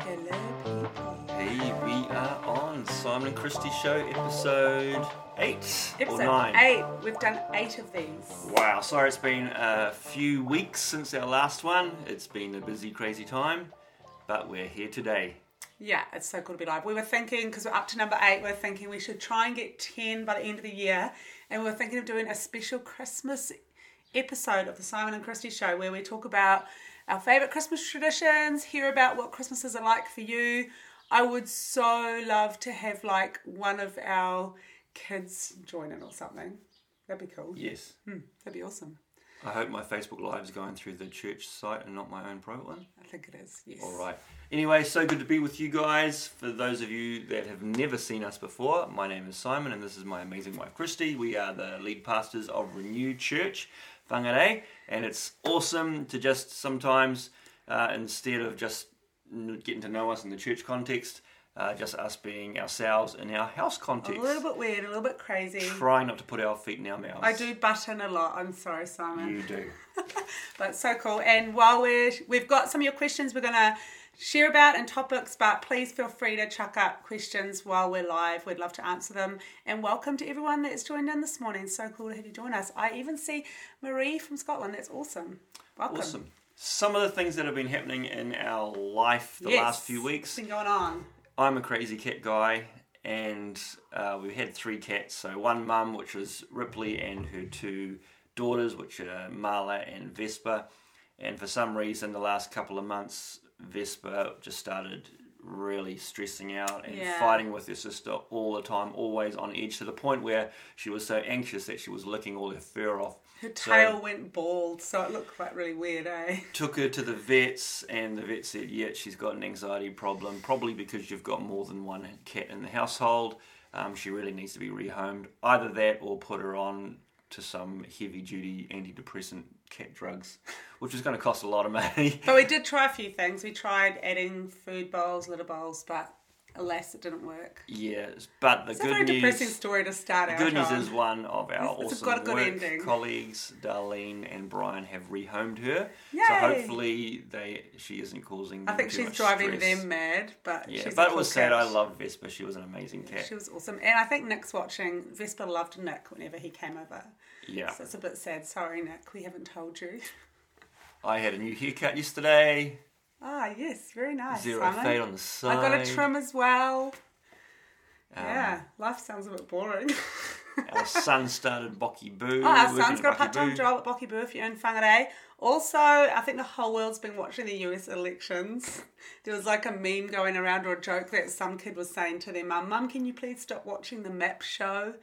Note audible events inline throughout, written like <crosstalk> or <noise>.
Hello, people. Hey, we are on Simon and Christie Show, episode eight or Episode nine. eight. We've done eight of these. Wow, sorry it's been a few weeks since our last one. It's been a busy, crazy time, but we're here today. Yeah, it's so cool to be live. We were thinking, because we're up to number eight, we're thinking we should try and get 10 by the end of the year. And we were thinking of doing a special Christmas episode of the Simon and Christie Show where we talk about our favourite Christmas traditions, hear about what Christmases are like for you. I would so love to have like one of our kids join in or something. That'd be cool. Yes, Hmm, that'd be awesome. I hope my Facebook Live is going through the church site and not my own private one. I think it is, yes. All right. Anyway, so good to be with you guys. For those of you that have never seen us before, my name is Simon and this is my amazing wife Christy. We are the lead pastors of Renew Church, Whangarei, and it's awesome to just sometimes, uh, instead of just getting to know us in the church context, uh, just us being ourselves in our house context. A little bit weird, a little bit crazy. Trying not to put our feet in our mouths. I do button a lot. I'm sorry, Simon. You do. <laughs> But so cool. And while we're we've got some of your questions we're gonna share about and topics, but please feel free to chuck up questions while we're live. We'd love to answer them. And welcome to everyone that's joined in this morning. So cool to have you join us. I even see Marie from Scotland. That's awesome. Welcome. Awesome. Some of the things that have been happening in our life the Yes. last few weeks. What's been going on? I'm a crazy cat guy, and uh, we had three cats. So one mum, which was Ripley, and her two daughters, which are Marla and Vespa. And for some reason, the last couple of months, Vespa just started really stressing out and Yeah. fighting with her sister all the time, always on edge, to the point where she was so anxious that she was licking all her fur off. Her So- tail went bald, so it looked like really weird, eh? <laughs> took her to the vets, and the vet said, "Yeah, she's got an anxiety problem, probably because you've got more than one cat in the household. Um, she really needs to be rehomed. Either that, or put her on to some heavy-duty antidepressant cat drugs, <laughs> which is going to cost a lot of money." But we did try a few things. We tried adding food bowls, litter bowls, but alas, it didn't work. yes, but the It's a very good depressing news. story to start The out good news on. is one of our It's awesome good work ending. colleagues, Darlene and Brian, have rehomed her. So hopefully they she isn't causing. I think too she's much driving stress. them mad, but Yeah, but it cool was sad. cat. I loved Vespa. She was an amazing cat. She was awesome, and I think Nick's watching. Vespa loved Nick whenever he came over. Yeah. So it's a bit sad. Sorry, Nick, we haven't told you. I had a new haircut yesterday. Ah, yes, very nice. Zero Simon. fade on the side. I got a trim as well. Um, yeah, life sounds a bit boring. <laughs> Our son started Bocky Boo. Oh, our son's got a part time job at Bocky Boo if you're in Whangarei. Also, I think the whole world's been watching the US elections. There was like a meme going around or a joke that some kid was saying to their mum, Mum, can you please stop watching the map show?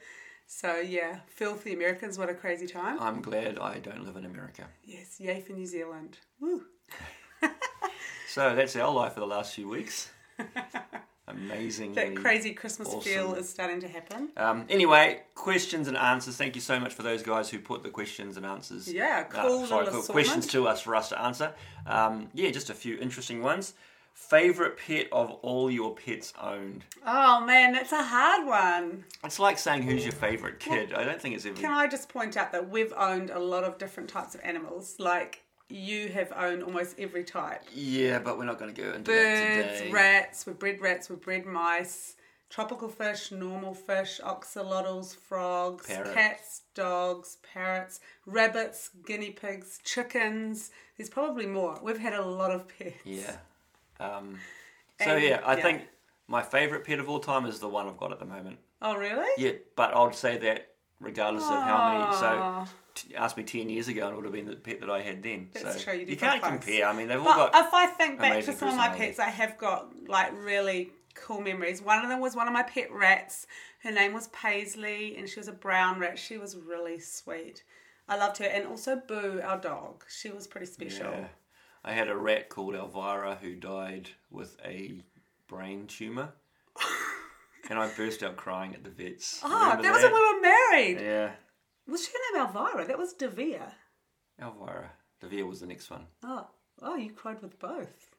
So, yeah, filthy Americans, what a crazy time. I'm glad I don't live in America. Yes, yay for New Zealand. Woo. <laughs> So that's our life for the last few weeks. <laughs> Amazing. That crazy Christmas awesome. feel is starting to happen. Um, anyway, questions and answers. Thank you so much for those guys who put the questions and answers. Yeah, uh, cool sorry, little cool questions to us for us to answer. Um, yeah, just a few interesting ones. Favorite pet of all your pets owned? Oh man, that's a hard one. It's like saying who's your favorite kid. I don't think it's ever. Can I just point out that we've owned a lot of different types of animals? Like you have owned almost every type. Yeah, but we're not going to go into that Birds, rats, we've bred rats, we've bred mice, tropical fish, normal fish, axolotls, frogs, Parrots. cats, dogs, parrots, rabbits, guinea pigs, chickens. There's probably more. We've had a lot of pets. Yeah. Um, so And- yeah, I yeah. think my favourite pet of all time is the one I've got at the moment. Oh really? Yeah, but I'd say that regardless of how many. So t- ask me ten years ago, and it would have been the pet that I had then. That's so true, you did can't close. compare. I mean, they've all But got. if I think back to some of my pets, I have got like really cool memories. One of them was one of my pet rats. Her name was Paisley, and she was a brown rat. She was really sweet. I loved her, and also Boo, our dog. She was pretty special. Yeah. I had a rat called Elvira who died with a brain tumour. <laughs> and I burst out crying at the vets. Ah, Remember that was when we were married. Yeah. Was she named Elvira? That was Devere. Elvira. Devere was the next one. Oh, oh, you cried with both.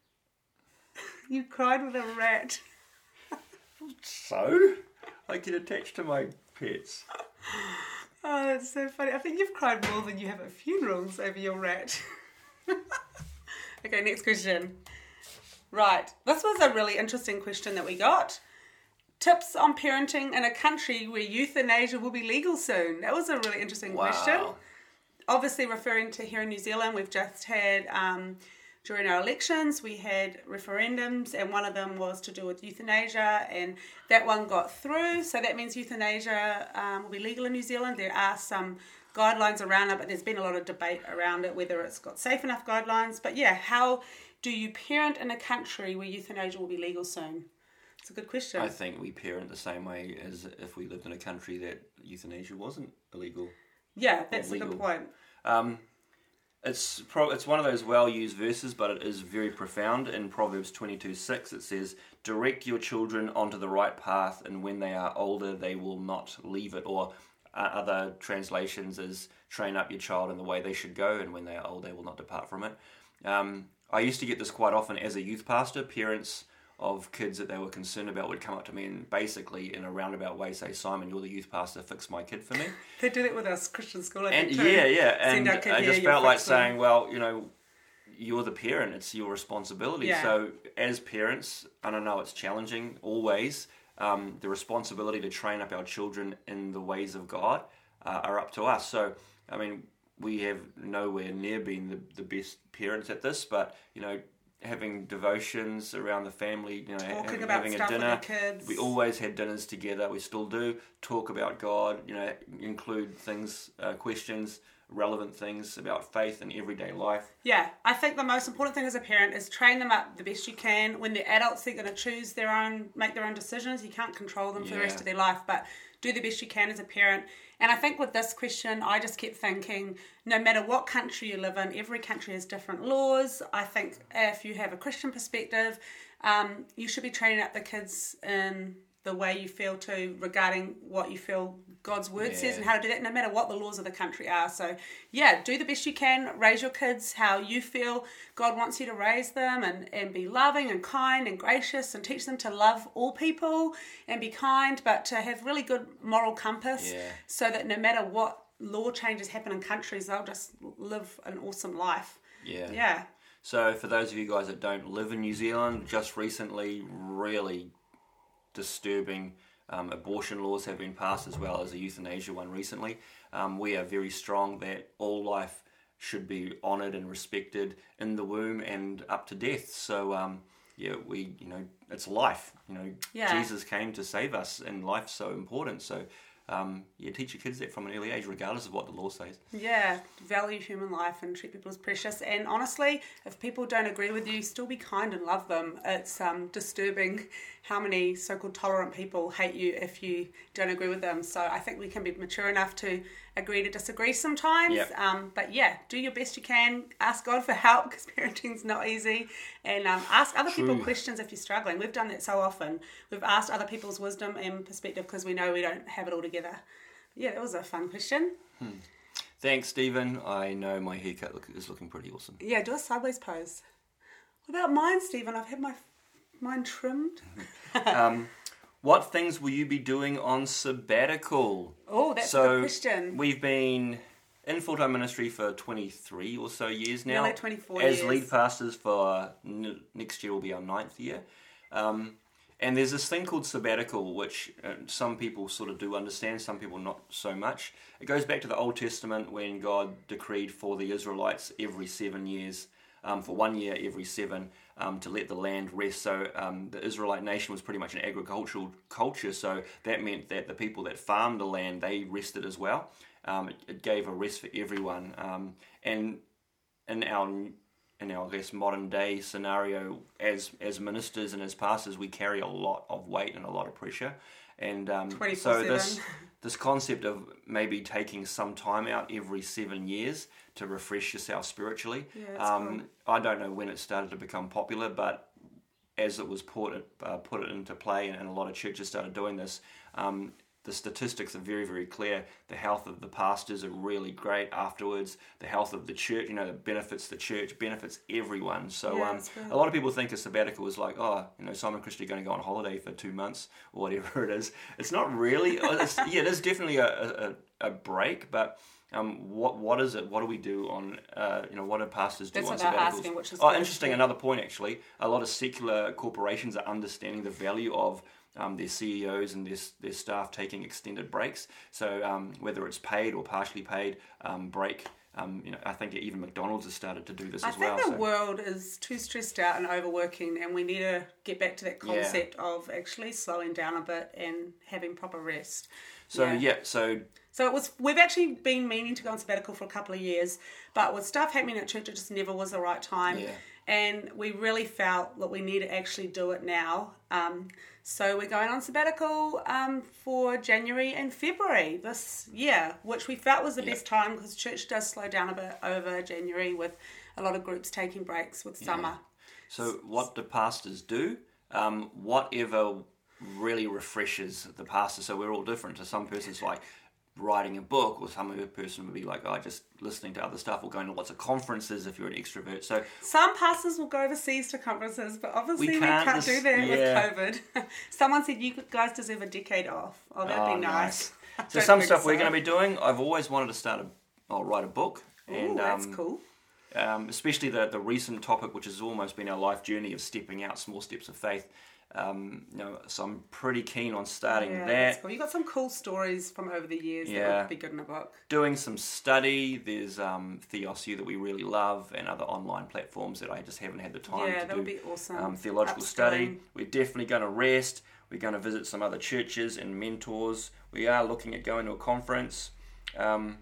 <laughs> you cried with a rat. So? I get attached to my pets. <laughs> Oh, that's so funny. I think you've cried more than you have at funerals over your rat. Okay, next question. Right, this was a really interesting question that we got. Tips on parenting in a country where euthanasia will be legal soon. That was a really interesting question. Obviously, referring to here in New Zealand, we've just had um, during our elections, we had referendums, and one of them was to do with euthanasia, and that one got through. So that means euthanasia um, will be legal in New Zealand. There are some guidelines around it, but there's been a lot of debate around it whether it's got safe enough guidelines. But yeah, how do you parent in a country where euthanasia will be legal soon? It's a good question. I think we parent the same way as if we lived in a country that euthanasia wasn't illegal. yeah, that's a good point. Um, it's pro- it's one of those well used verses, but it is very profound. In Proverbs twenty two six, it says, "Direct your children onto the right path, and when they are older, they will not leave it." Or other translations is, "Train up your child in the way they should go, and when they are old, they will not depart from it." Um, I used to get this quite often as a youth pastor. Parents of kids that they were concerned about would come up to me and basically, in a roundabout way, say, "Simon, you're the youth pastor. Fix my kid for me." <laughs> They do it with us Christian school, I and think, yeah, yeah, and I just felt like saying, well, you know, you're the parent; it's your responsibility. Yeah. So, as parents, and I know, it's challenging always. Um, the responsibility to train up our children in the ways of God uh, are up to us. So, I mean, we have nowhere near been the, the best parents at this, but you know. Having devotions around the family, you know, Talking having, about having a dinner. We always had dinners together. We still do. Talk about God. You know, include things, uh, questions, relevant things about faith and everyday life. Yeah, I think the most important thing as a parent is train them up the best you can. When they're adults, they're going to choose their own, make their own decisions. You can't control them for the rest of their life, but do the best you can as a parent. And I think with this question, I just kept thinking no matter what country you live in, every country has different laws. I think if you have a Christian perspective, um, you should be training up the kids in the way you feel to regarding what you feel God's word says and how to do that, no matter what the laws of the country are. So, yeah, do the best you can, raise your kids how you feel God wants you to raise them, and, and be loving and kind and gracious, and teach them to love all people and be kind, but to have really good moral compass Yeah. so that no matter what law changes happen in countries, they'll just live an awesome life. Yeah. Yeah. So, for those of you guys that don't live in New Zealand, just recently, really disturbing um, abortion laws have been passed, as well as a euthanasia one recently. Um, we are very strong that all life should be honoured and respected in the womb and up to death. So, um, yeah, we, you know, it's life. You know, Yeah. Jesus came to save us, and life's so important. So, um, yeah, teach your kids that from an early age, regardless of what the law says. Yeah, value human life and treat people as precious. And honestly, if people don't agree with you, still be kind and love them. It's um, disturbing how many so-called tolerant people hate you if you don't agree with them. So I think we can be mature enough to agree to disagree sometimes. Yep. Um, but yeah, do your best you can. Ask God for help <laughs> because parenting's not easy, and um, ask other people True. questions if you're struggling. We've done that so often. We've asked other people's wisdom and perspective because we know we don't have it all together. Yeah, that was a fun question. Thanks, Stephen. I know my haircut look, is looking pretty awesome. Yeah, do a sideways pose. What about mine, Stephen? I've had my mine trimmed. <laughs> What things will you be doing on sabbatical? Oh, that's a so good question. We've been in full time ministry for 23 or so years now. Nearly 24 As years. lead pastors for n- next year will be our ninth year. Um, and there's this thing called sabbatical, which uh, some people sort of do understand, some people not so much. It goes back to the Old Testament when God decreed for the Israelites every seven years, um, for one year every seven, um, to let the land rest. So um, the Israelite nation was pretty much an agricultural culture, so that meant that the people that farmed the land they rested as well. Um, it, it gave a rest for everyone, um, and in our in our I guess modern day scenario, as as ministers and as pastors, we carry a lot of weight and a lot of pressure, and um, so this 24/7. <laughs> this concept of maybe taking some time out every seven years to refresh yourself spiritually. Yeah, um, I don't know when it started to become popular, but as it was put uh, put it into play, and, and a lot of churches started doing this. Um, the statistics are very, very clear. The health of the pastors are really great afterwards. The health of the church, you know, it benefits the church, benefits everyone. So, Yeah, um, a lot of people think a sabbatical is like, oh, you know, Simon Christie going to go on holiday for two months or whatever it is. It's not really. oh, it's, <laughs> yeah, it is definitely a, a, a break, but Um, what what is it? What do we do on uh, you know what do pastors do That's on sabbaticals? asking, oh, interesting. Another point actually. A lot of secular corporations are understanding the value of um, their CEOs and their, their staff taking extended breaks. So um, whether it's paid or partially paid um, break, um, you know, I think even McDonald's has started to do this I as think well. the so. world is too stressed out and overworking, and we need to get back to that Yeah. concept of actually slowing down a bit and having proper rest. so yeah. yeah, so So it was. We've actually been meaning to go on sabbatical for a couple of years, but with stuff happening at church, it just never was the right time. Yeah. And we really felt that we need to actually do it now. Um, so we're going on sabbatical um, for January and February this year, which we felt was the best time because church does slow down a bit over January with a lot of groups taking breaks with summer. So, what do pastors do? Um, whatever really refreshes the pastor. So, we're all different. So, some person's like writing a book, or some other person would be like, oh, just listening to other stuff, or going to lots of conferences if you're an extrovert. So, Some pastors will go overseas to conferences, but obviously We we can't can't, just- do that yeah. with COVID. <laughs> Someone said you guys deserve a decade off. Oh, that'd Oh, be nice. <laughs> so some stuff we're going to be doing. I've always wanted to start a, or write a book, and Ooh, that's um, cool. um, especially the the recent topic, which has almost been our life journey of stepping out, small steps of faith. Um, you know, so I'm pretty keen on starting Yeah, that. cool. You got some cool stories from over the years Yeah. that would be good in a book. doing some study. There's um, Theos U that we really love, and other online platforms that I just haven't had the time yeah, to that do would be awesome. um, theological Upskilling. study. We're definitely going to rest. We're going to visit some other churches and mentors. We are looking at going to a conference. Um,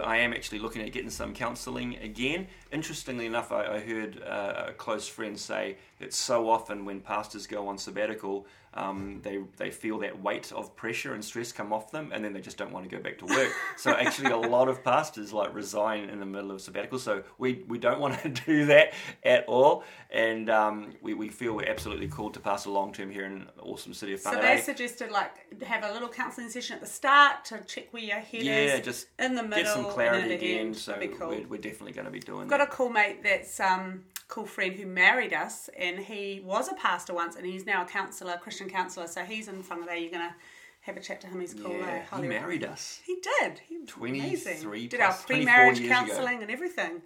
I am actually looking at getting some counselling again. Interestingly enough, I, I heard uh, a close friend say that so often when pastors go on sabbatical, um, they they feel that weight of pressure and stress come off them, and then they just don't want to go back to work. <laughs> so actually, a lot of pastors like resign in the middle of sabbatical. So we, we don't want to <laughs> do that at all, and um, we, we feel we're absolutely called to pastor long term here in the awesome city of So Whangarei. they suggested like have a little counselling session at the start to check where your head yeah, is. just in the middle get some clarity again. So cool. we're, we're definitely going to be doing got that. a cool mate that's um cool friend who married us and he was a pastor once and he's now a counsellor Christian counsellor so he's in front of there you're gonna have a chat to him he's cool eh? Yeah, he Highly married us. he did he was 23 amazing did our pre-marriage counselling and everything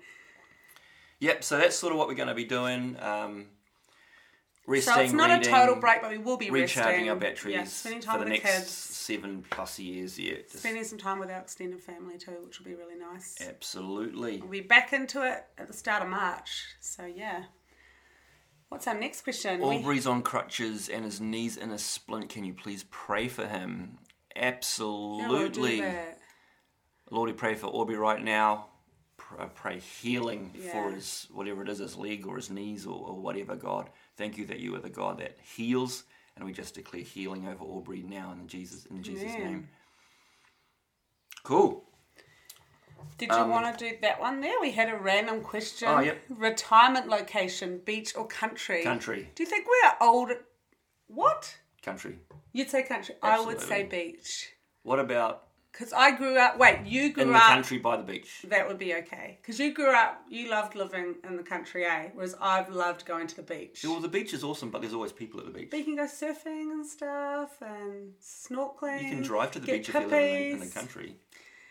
Yep, so that's sort of what we're going to be doing. Um, resting, so it's not reading, a total break but we will be recharging resting our batteries yeah, spending time for the with next kids seven plus years. Yeah, just spending some time with our extended family too which will be really nice absolutely. we'll be back into it at the start of March so yeah what's our next question We- Aubrey's on crutches and his knees in a splint. Can you please pray for him? Yeah, we'll do Absolutely. that. Lord, we pray for Aubrey right now. I pray healing for his whatever it is, his leg or his knees or, or whatever. God, thank you that you are the God that heals, and we just declare healing over Aubrey now in Jesus in Jesus' Amen. name. Cool. Did you Um, want to do that one there? We had a random question. Oh, yep. Retirement location, beach or country? Country, Do you think we're old? What? country. You'd say country. I would say beach. What about Because I grew up. Wait, you grew up in the up. country by the beach? That would be okay. Because you grew up, you loved living in the country, eh? Whereas I've loved going to the beach. Well, the beach is awesome, but there's always people at the beach. But you can go surfing and stuff and snorkeling. You can drive to the get beach if you live in the, in the country.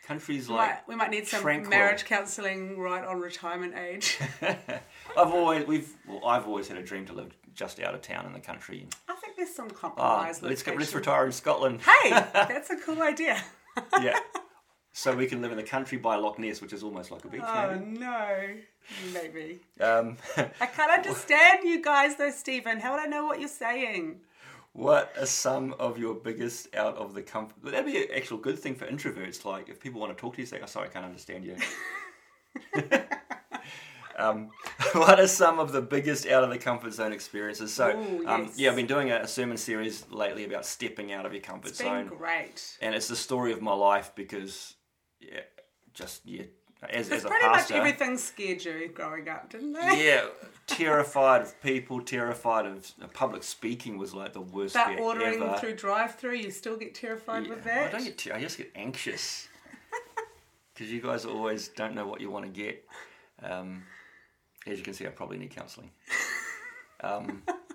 Country's We like might, we might need some tranquil. marriage counselling right on retirement age. <laughs> I've always we've well, I've always had a dream to live just out of town in the country. I think there's some Ah, compromise. let's go, let's retire in Scotland. Hey, <laughs> that's a cool idea. Yeah. So we can live in the country by Loch Ness, which is almost like a beach. Oh maybe. no, maybe. Um, <laughs> I can't <laughs> understand you guys though, Stephen. How would I know what you're saying? what are some of your biggest out of the comfort? That'd be an actual good thing for introverts. Like if people want to talk to you, say, "Oh, sorry, I can't understand you." <laughs> um, <laughs> what are some of the biggest out of the comfort zone experiences? So, Ooh, um, yes. yeah, I've been doing a, a sermon series lately about stepping out of your comfort It's been zone. great. and it's the story of my life because yeah just yeah as, as a pretty much everything scared you growing up, didn't they? yeah <laughs> terrified of people terrified of public speaking was like the worst fear ordering ever. through drive-through, you still get terrified with that. I don't get ter- I just get anxious <laughs> because you guys always don't know what you want to get um, as you can see I probably need counselling um, <laughs>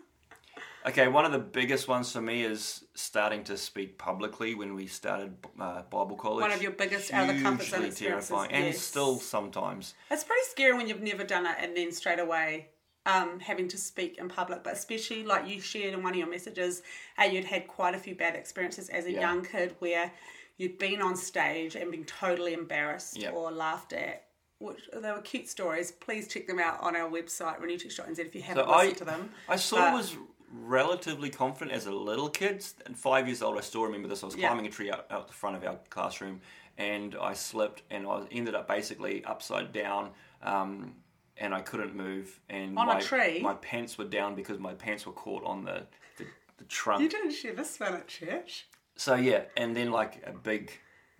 Okay, one of the biggest ones for me is starting to speak publicly when we started uh, Bible college. One of your biggest out of the comfort zone terrifying, and yes. still sometimes. It's pretty scary when you've never done it and then straight away um, having to speak in public. But especially like you shared in one of your messages, how you'd had quite a few bad experiences as a Yeah. young kid where you'd been on stage and been totally embarrassed Yeah. or laughed at. Which they were cute stories. Please check them out on our website, renewchurch.nz, if you haven't So I, listened to them. I sort of But- was relatively confident as a little kid. And five years old, I still remember this. I was Yeah. climbing a tree out, out the front of our classroom, and I slipped, and I ended up basically upside down. Um, and I couldn't move, and On a my, tree? my pants were down because my pants were caught on the, the, the trunk. You didn't share this one at church. So yeah, and then like a big,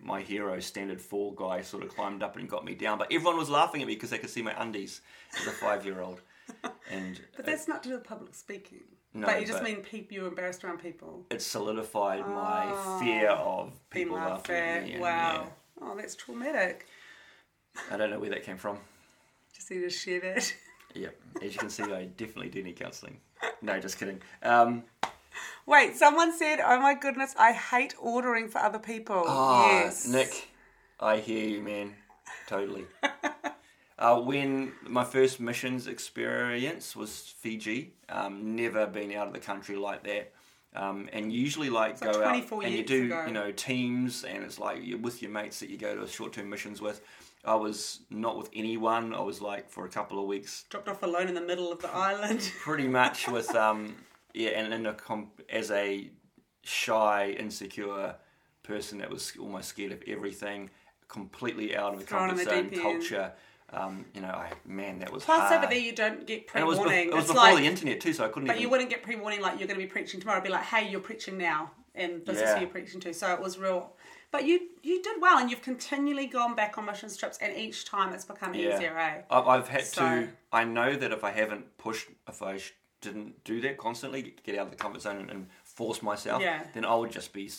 my hero standard fall guy sort of climbed up and got me down, but everyone was laughing at me because they could see my undies as a five year old, <laughs> and But that's not to do with public speaking. No, but you just but- mean people, you're embarrassed around people. it solidified my fear of people laughing at me. and, Wow. Oh, that's traumatic. I don't know where that came from. Just need to share that. Yep, as you can see, I <laughs> definitely do need counselling. No, just kidding. Um, Wait, someone said, "Oh my goodness, I hate ordering for other people." Ah, yes, Nick, I hear you, man. Totally. <laughs> uh, when my first missions experience was Fiji, um, never been out of the country like that. Um, and usually, like, like go out 24 and you do, ago. you know, teams, and it's like you're with your mates that you go to short-term missions with. I was not with anyone. I was like for a couple of weeks Dropped off alone in the middle of the island. pretty much with um <laughs> yeah and in a comp- as a shy insecure person that was almost scared of everything completely out of the Thrown comfort zone culture um you know I man that was Plus, hard. over there, you don't get and it was, bef- it was before like, the internet too so I couldn't but even you wouldn't get pre-warning like you're going to be preaching tomorrow. It'd be like, "Hey, you're preaching now," and this is who you're preaching to. So it was real. But you you did well, and you've continually gone back on mission trips, and each time it's become Yeah. easier. Eh? I've, I've had So- to. I know that if I haven't pushed, if I didn't do that constantly, get out of the comfort zone and, and force myself, Yeah. then I would just be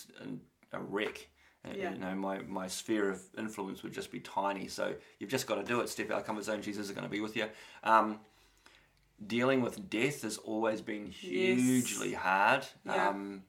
a wreck. Uh, Yeah. You know, my, my sphere of influence would just be tiny. So you've just got to do it. Step out of the comfort zone. Jesus is going to be with you. Um, dealing with death has always been hugely hard. Yeah. Um,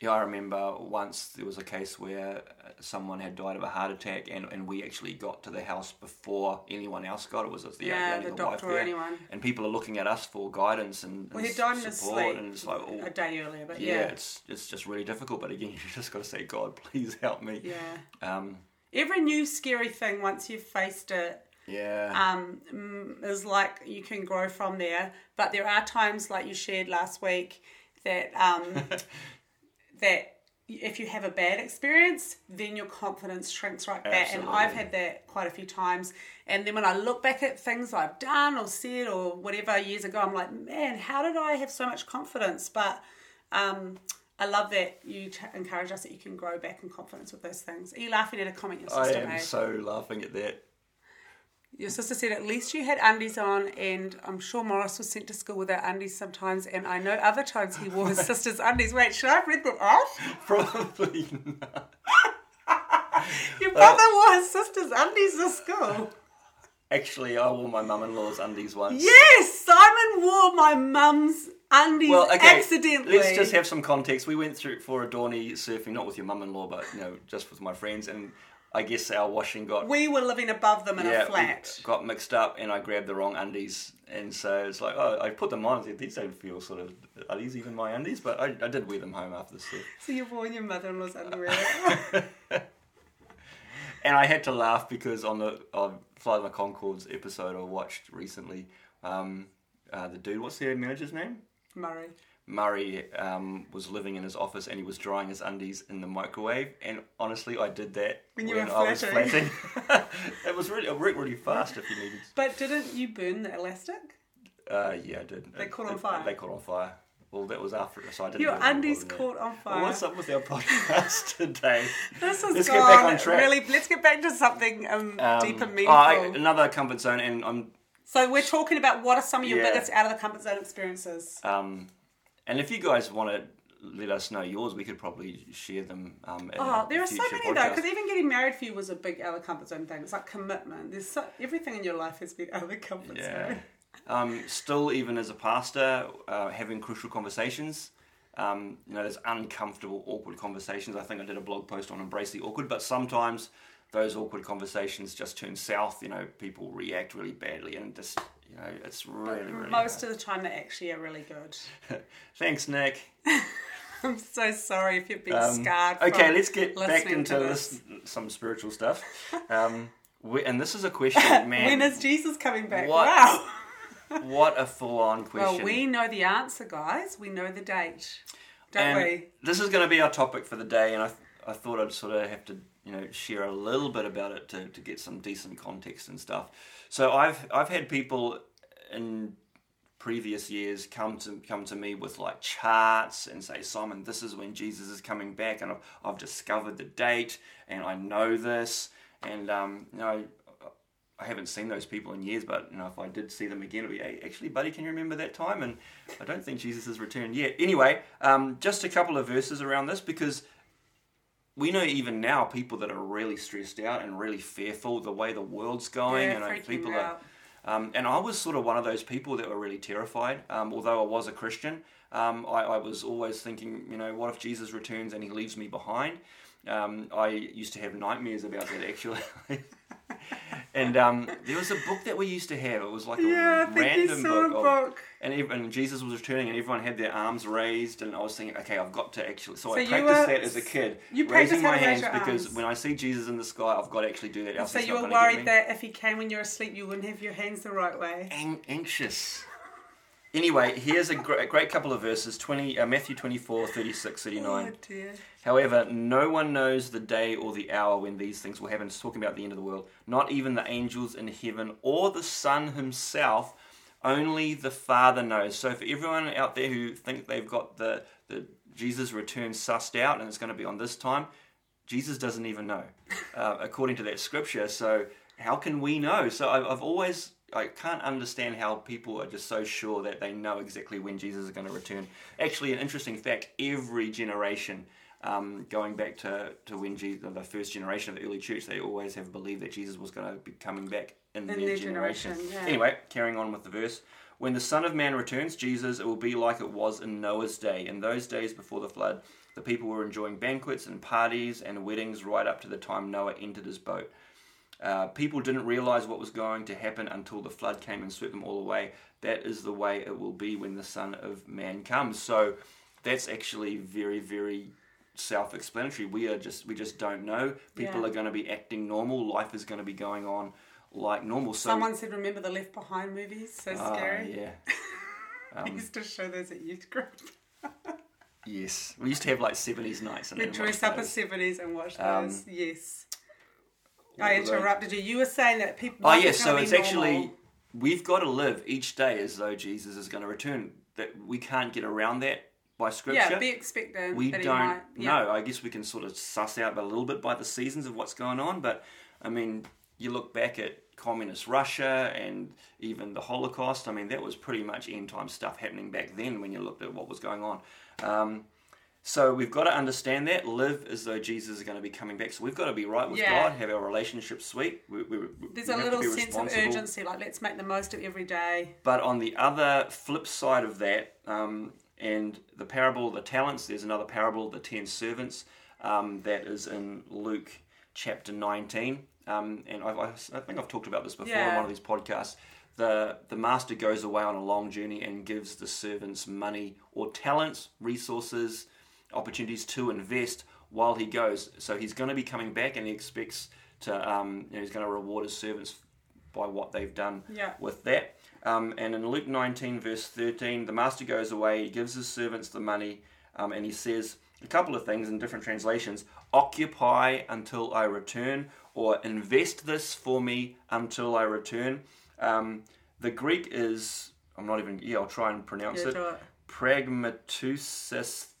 yeah, I remember once there was a case where someone had died of a heart attack, and, and we actually got to the house before anyone else got it. Was it the, Yeah, the the wife doctor or there. anyone. And people are looking at us for guidance and, Well, and died in his support, sleep and it's like, oh, a day earlier, but yeah, yeah, it's it's just really difficult. But again, <laughs> you just got to say, God, please help me. yeah. Um, Every new scary thing, once you've faced it, yeah. um, mm, is like you can grow from there. But there are times, like you shared last week, that um, <laughs> that if you have a bad experience, then your confidence shrinks right back. And I've had that quite a few times. And then when I look back at things I've done or said or whatever years ago, I'm like, man, how did I have so much confidence? But um, I love that you t- encourage us that you can grow back in confidence with those things. Are you laughing at a comment your I sister am made? so laughing at that. Your sister said at least you had undies on, and I'm sure Morris was sent to school without undies sometimes, and I know other times he wore his <laughs> sister's undies. Wait, should I have read that out? Probably not. <laughs> Your brother uh, wore his sister's undies to school. Actually, I wore my mum-in-law's undies once. Yes, Simon wore my mum's undies Well, okay. accidentally. Let's just have some context. We went through for a Dorney surfing, not with your mum-in-law, but you know, just with my friends, and I guess our washing got we were living above them in yeah, a flat. got mixed up, and I grabbed the wrong undies, and so it's like, oh, I put them on. I said, These don't feel sort of are these even my undies? But I, I did wear them home after the surf, So you're wearing your mother-in-law's underwear. <laughs> and I had to laugh because on the on Fly the Conchords episode I watched recently, um, uh, the dude, what's the manager's name? Murray. Murray um, was living in his office and he was drying his undies in the microwave. And honestly, I did that When you were I was flatting. <laughs> <laughs> it was really it worked really fast if you needed. But didn't you burn the elastic? Uh, yeah, I did. They It- caught on it- fire? They caught on fire. Well, that was after, so I didn't. Your undies caught on fire. Well, what's up with our <laughs> podcast today? This is Let's gone get back on track. really. Let's get back to something um, Um, deep and oh, meaningful. I- another comfort zone, and I'm so we're talking about what are some of your Yeah. biggest out of the comfort zone experiences. um, and if you guys want to let us know yours, we could probably share them. Um, Oh, there are so many though, because even getting married for you was a big out of the comfort zone thing. It's like commitment. There's so, everything in your life has been out of the comfort Yeah. zone. Um, still, even as a pastor, uh, having crucial conversations. Um, you know, there's uncomfortable, awkward conversations. I think I did a blog post on embrace the awkward, but sometimes those awkward conversations just turn south. You know, people react really badly, and just you know, it's really, really. Most of the time, they actually are really good. <laughs> Thanks, Nick. <laughs> I'm so sorry if you've been Um, scarred. okay, let's get back into to this, some spiritual stuff. <laughs> Um, we, and this is a question, man. When is Jesus coming back? What? Wow. what a full-on question. Well, we know the answer, guys. We know the date, don't and we? This is going to be our topic for the day, and I, I thought I'd sort of have to, you know, share a little bit about it to, to get some decent context and stuff. So I've I've had people in previous years come to come to me with like charts and say, Simon, this is when Jesus is coming back, and I've, I've discovered the date, and I know this, and um, you know. I haven't seen those people in years, but you know, if I did see them again, it'd be, hey, actually, buddy, can you remember that time? And I don't think Jesus has returned yet. Anyway, um, just a couple of verses around this because we know even now people that are really stressed out and really fearful the way the world's going, Yeah, and people out. are. Um, and I was sort of one of those people that were really terrified. Um, although I was a Christian, um, I, I was always thinking, you know, what if Jesus returns and he leaves me behind? Um, I used to have nightmares about that actually. <laughs> and um, there was a book that we used to have. It was like a Yeah, I random book, of- book. and, and Jesus was returning, and everyone had their arms raised, and I was thinking, okay, I've got to actually. So, So I practiced were- that as a kid, you raising my how to raise hands because arms. when I see Jesus in the sky, I've got to actually do that. Else So you were worried that if he came when you're asleep, you wouldn't have your hands the right way. An- anxious. Anyway, here's a great, great couple of verses 20, uh, Matthew 24, 36, 39. Oh. However, no one knows the day or the hour when these things will happen. It's talking about the end of the world. Not even the angels in heaven or the Son himself. Only the Father knows. So for everyone out there who think they've got the, the Jesus return sussed out and it's going to be on this time, Jesus doesn't even know, uh, according to that scripture. So how can we know? So I've, I've always I can't understand how people are just so sure that they know exactly when Jesus is going to return. Actually, an interesting fact: every generation, um, going back to to when Jesus, the first generation of the early church, they always have believed that Jesus was going to be coming back in, their, their generation. generation, yeah. Anyway, carrying on with the verse. When the Son of Man returns, Jesus, it will be like it was in Noah's day. In those days before the flood, the people were enjoying banquets and parties and weddings right up to the time Noah entered his boat. Uh, people didn't realize what was going to happen until the flood came and swept them all away. That is the way it will be when the Son of Man comes. So that's actually very, very self-explanatory. We are just we just don't know. People Yeah. are going to be acting normal. Life is going to be going on like normal. So Someone said, "Remember the Left Behind movies? So Ah, scary." yeah. <laughs> I used to show those at youth group. Yes, we used to have like seventies nights. And We dress up as seventies and watch Um, those. yes. I interrupted you. You were saying that people. Oh yes, so it's be actually we've got to live each day as though Jesus is going to return. That we can't get around that by scripture. yeah, be expectant. we don't might, yeah. know. I guess we can sort of suss out a little bit by the seasons of what's going on. But I mean, you look back at communist Russia and even the Holocaust. I mean, that was pretty much end time stuff happening back then when you looked at what was going on. Um, so we've got to understand that, live as though Jesus is going to be coming back. So we've got to be right with Yeah. God, have our relationship sweet. We, we, we There's a little sense of urgency, like let's make the most of every day. But on the other flip side of that, um, and the parable of the talents, there's another parable of the ten servants um, that is in Luke chapter 19. Um, and I've, I, I think I've talked about this before on Yeah. one of these podcasts. The, the master goes away on a long journey and gives the servants money or talents, resources, opportunities to invest while he goes. So he's going to be coming back and he expects to, um, you know, he's going to reward his servants by what they've done Yeah. with that. Um, and in Luke 19, verse 13, the master goes away, he gives his servants the money, um, and he says a couple of things in different translations occupy until I return, or invest this for me until I return. Um, the Greek is, I'm not even, yeah, I'll try and pronounce Yeah, it. do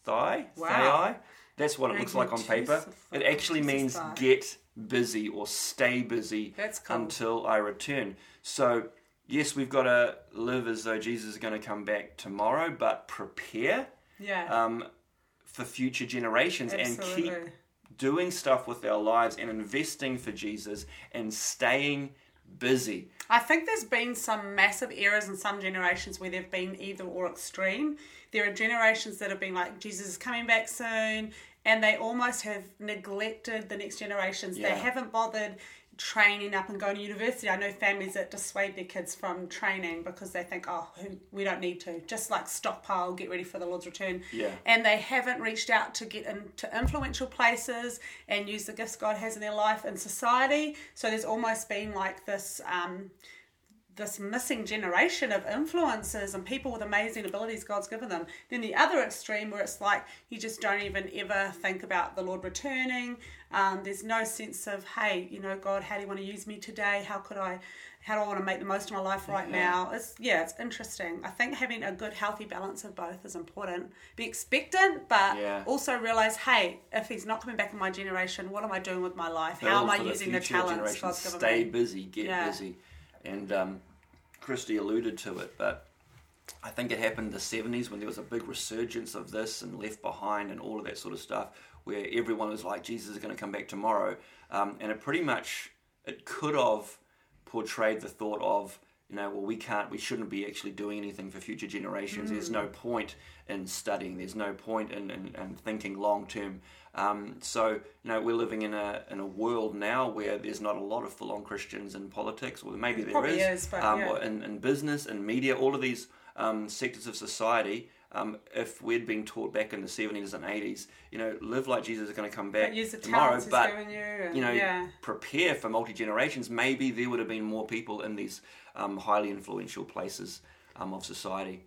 it. Wow. Thai. That's what it looks like on paper. It actually means get busy or stay busy cool. until I return. So, yes, we've got to live as though Jesus is going to come back tomorrow, but prepare Yeah. um, for future generations and keep doing stuff with our lives and investing for Jesus and staying busy. I think there's been some massive errors in some generations where they've been either or extreme. There are generations that have been like, Jesus is coming back soon, and they almost have neglected the next generations. Yeah. They haven't bothered training up and going to university. I know families that dissuade their kids from training because they think, oh, who, we don't need to. Just like stockpile, get ready for the Lord's return. Yeah. And they haven't reached out to get into influential places and use the gifts God has in their life in society. So there's almost been like this. Um, this missing generation of influencers and people with amazing abilities God's given them. Then the other extreme where it's like you just don't even ever think about the Lord returning. Um, there's no sense of, hey, you know, God, how do you want to use me today? How could I, how do I want to make the most of my life right now? It's yeah, it's interesting. I think having a good, healthy balance of both is important. Be expectant, but Yeah. also realize, hey, if He's not coming back in my generation, what am I doing with my life? How am I using the, talents. God's given Stay busy, get Yeah. busy. And um, Christy alluded to it, but I think it happened in the 70s when there was a big resurgence of this and Left Behind and all of that sort of stuff, where everyone was like, Jesus is going to come back tomorrow. Um, and it pretty much, it could have portrayed the thought of, you know, well, we can't, we shouldn't be actually doing anything for future generations. There's no point in studying. There's no point in, in, in thinking long term. Um, so, you know, we're living in a in a world now where there's not a lot of full on Christians in politics, or maybe there Probably is, is, but um, yeah. in, in business and media, all of these um, sectors of society. Um, if we'd been taught back in the 70s and 80s, you know, live like Jesus is going to come back tomorrow, but you. And, you know, yeah. prepare for multi generations, maybe there would have been more people in these um, highly influential places um, of society.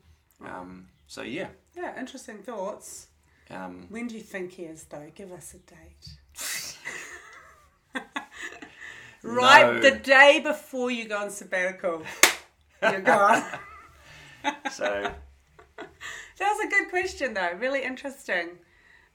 Um, so yeah, Yeah, interesting thoughts. um, When do you think he is, though? Give us a date. <laughs> right, No. the day before you go on sabbatical. You're gone. <laughs> so That was a good question, though. Really interesting.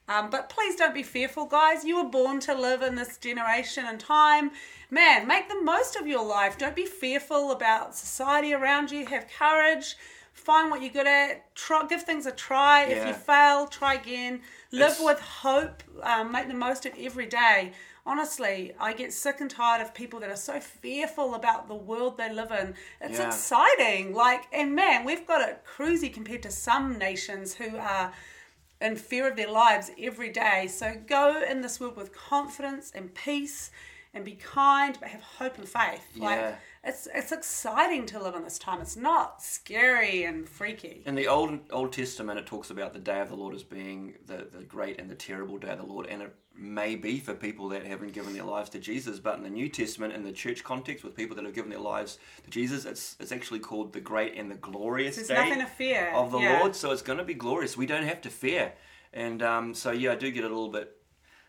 Um, but please don't be fearful, guys. You were born to live in this generation and time. Man, make the most of your life. Don't be fearful about society around you. Have courage. Find what you're good at. Try, give things a try. If you fail, try again. Live It's- with hope. Um, make the most of every day. Honestly, I get sick and tired of people that are so fearful about the world they live in. It's Yeah. exciting. Like, and man, we've got it cruisy compared to some nations who are in fear of their lives every day. So go in this world with confidence and peace and be kind, but have hope and faith. Yeah. Like it's it's exciting to live in this time. It's not scary and freaky. in the old Old Testament, it talks about the day of the Lord as being the, the great and the terrible day of the Lord, and it may be for people that haven't given their lives to Jesus. But in the New Testament, in the church context, with people that have given their lives to Jesus, it's it's actually called the great and the glorious There's day nothing to fear. of the Yeah. Lord. So it's going to be glorious. We don't have to fear. And um, so yeah, I do get a little bit.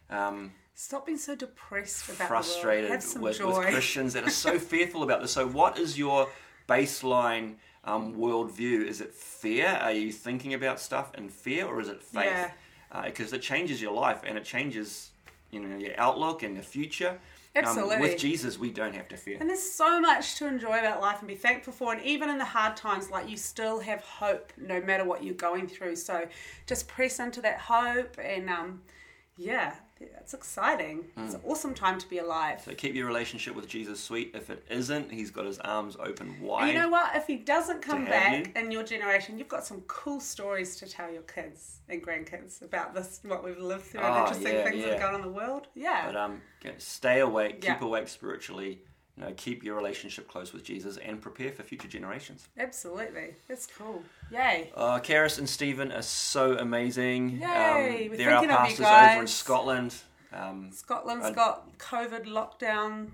Um, Stop being so depressed about frustrated the world. Have some with, with Christians that are so <laughs> fearful about this. So, what is your baseline um, worldview? Is it fear? Are you thinking about stuff in fear, or is it faith? Yeah. Because it changes your life and it changes, you know, your outlook and your future. Um, Absolutely. with Jesus, we don't have to fear. And there's so much to enjoy about life and be thankful for. And even in the hard times, like you still have hope no matter what you're going through. So just press into that hope. And um, yeah, it's exciting. It's an awesome time to be alive. So keep your relationship with Jesus sweet. If it isn't, He's got His arms open wide. And you know what? If he doesn't come back in your generation, you've got some cool stories to tell your kids and grandkids about this, what we've lived through, and Oh, interesting yeah, things that yeah. have gone on in the world. Yeah. But um, stay awake, keep Yeah. awake spiritually. You know, keep your relationship close with Jesus, and prepare for future generations. Absolutely. That's cool. Yay. Uh, Karis and Stephen are so amazing. Yay, Um, we're they're our thinking of you pastors over in. Scotland. Um, Scotland's got COVID lockdown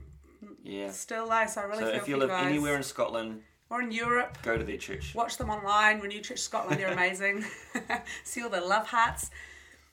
yeah. still there, so I really So feel if you you live guys. anywhere in Scotland, or in Europe, go to their church. watch them online. Renew Church Scotland, they're amazing. <laughs> See all the love hearts.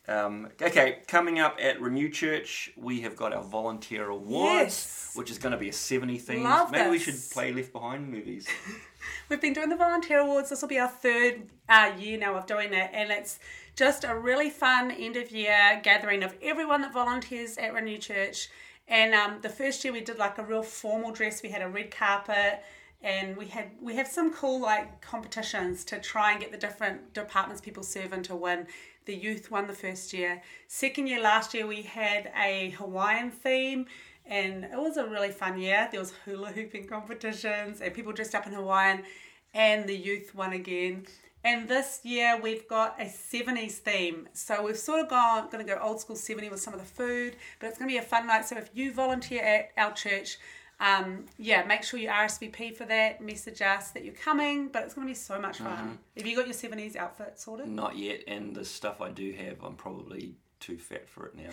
Um, okay, coming up at Renew Church, we have got our volunteer awards, Yes. which is going to be a 70 theme. Love Maybe we should play Left Behind movies. <laughs> We've been doing the volunteer awards. This will be our third uh, year now of doing it, and it's just a really fun end of year gathering of everyone that volunteers at Renew Church. And um, the first year we did like a real formal dress. We had a red carpet, and we had we have some cool like competitions to try and get the different departments people serve in to win. The youth won the first year. Second year last year we had a Hawaiian theme and it was a really fun year. There was hula hooping competitions and people dressed up in Hawaiian, and the youth won again. And this year we've got a 70s theme. So we've sort of gone going to go old school 70 with some of the food, but it's going to be a fun night. So if you volunteer at our church, um, yeah, make sure you RSVP for that. Message us that you're coming, but it's going to be so much fun. Have you got your 70s outfit sorted? Not yet, and the stuff I do have, I'm probably too fat for it now.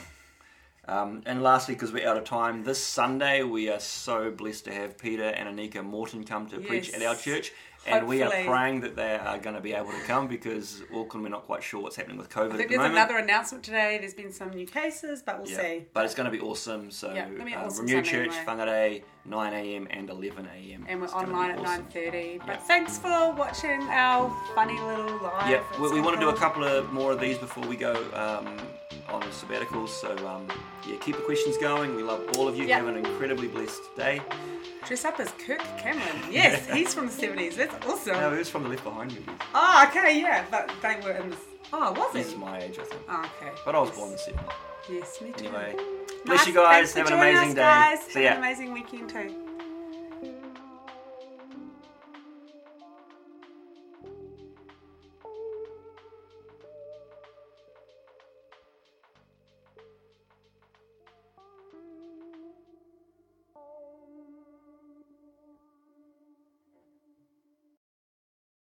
Um, and lastly, because we're out of time, this Sunday we are so blessed to have Peter and Anika Morton come to preach at our church. And we are praying that they are going to be able to come because Auckland, we're not quite sure what's happening with COVID I at think the there's moment. another announcement today. There's been some new cases, but we'll Yeah, see. But it's going to be awesome. So, Yeah, be uh, awesome Renew Church, anyway. Whangarei, 9 a.m. and 11 a.m. And we're It's online at awesome. 9.30. But Yeah. thanks for watching our funny little live. Yeah, we, we want to do a couple of more of these before we go um, on sabbaticals. So um, yeah, keep the questions going. We love all of you. Yeah. Have an incredibly blessed day. Dress up as Kirk Cameron. Yes, <laughs> he's from the 70s. That's awesome. No, he was from the Left Behind movies? Oh, okay, yeah. But they were in this. Oh, was He's he? my age, I think. Oh, okay. But I was yes. born in the 70s. Yes, me too. Anyway, Nice. bless you guys. Thanks Have an amazing us, day. Guys. See Have ya. an amazing weekend too.